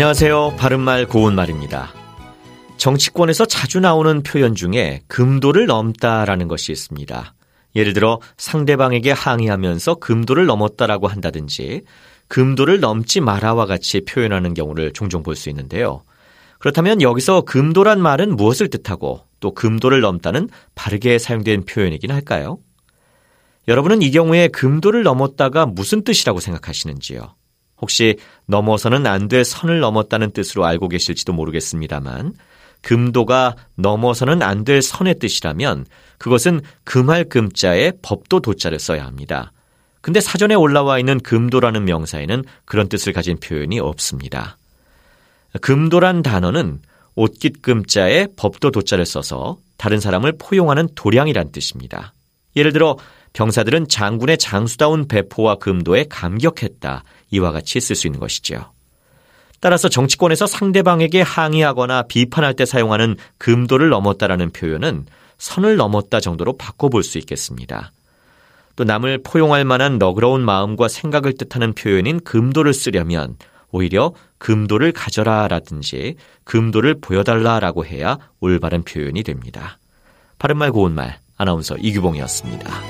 안녕하세요. 바른말 고운말입니다. 정치권에서 자주 나오는 표현 중에 금도를 넘다라는 것이 있습니다. 예를 들어 상대방에게 항의하면서 금도를 넘었다라고 한다든지 금도를 넘지 마라와 같이 표현하는 경우를 종종 볼 수 있는데요. 그렇다면 여기서 금도란 말은 무엇을 뜻하고 또 금도를 넘다는 바르게 사용된 표현이긴 할까요? 여러분은 이 경우에 금도를 넘었다가 무슨 뜻이라고 생각하시는지요? 혹시 넘어서는 안 될 선을 넘었다는 뜻으로 알고 계실지도 모르겠습니다만 금도가 넘어서는 안 될 선의 뜻이라면 그것은 금할 금자에 법도 도자를 써야 합니다. 근데 사전에 올라와 있는 금도라는 명사에는 그런 뜻을 가진 표현이 없습니다. 금도란 단어는 옷깃 금자에 법도 도자를 써서 다른 사람을 포용하는 도량이란 뜻입니다. 예를 들어 병사들은 장군의 장수다운 배포와 금도에 감격했다. 이와 같이 쓸 수 있는 것이지요. 따라서 정치권에서 상대방에게 항의하거나 비판할 때 사용하는 금도를 넘었다라는 표현은 선을 넘었다 정도로 바꿔볼 수 있겠습니다. 또 남을 포용할 만한 너그러운 마음과 생각을 뜻하는 표현인 금도를 쓰려면 오히려 금도를 가져라 라든지 금도를 보여달라 라고 해야 올바른 표현이 됩니다. 바른말 고운말 아나운서 이규봉이었습니다.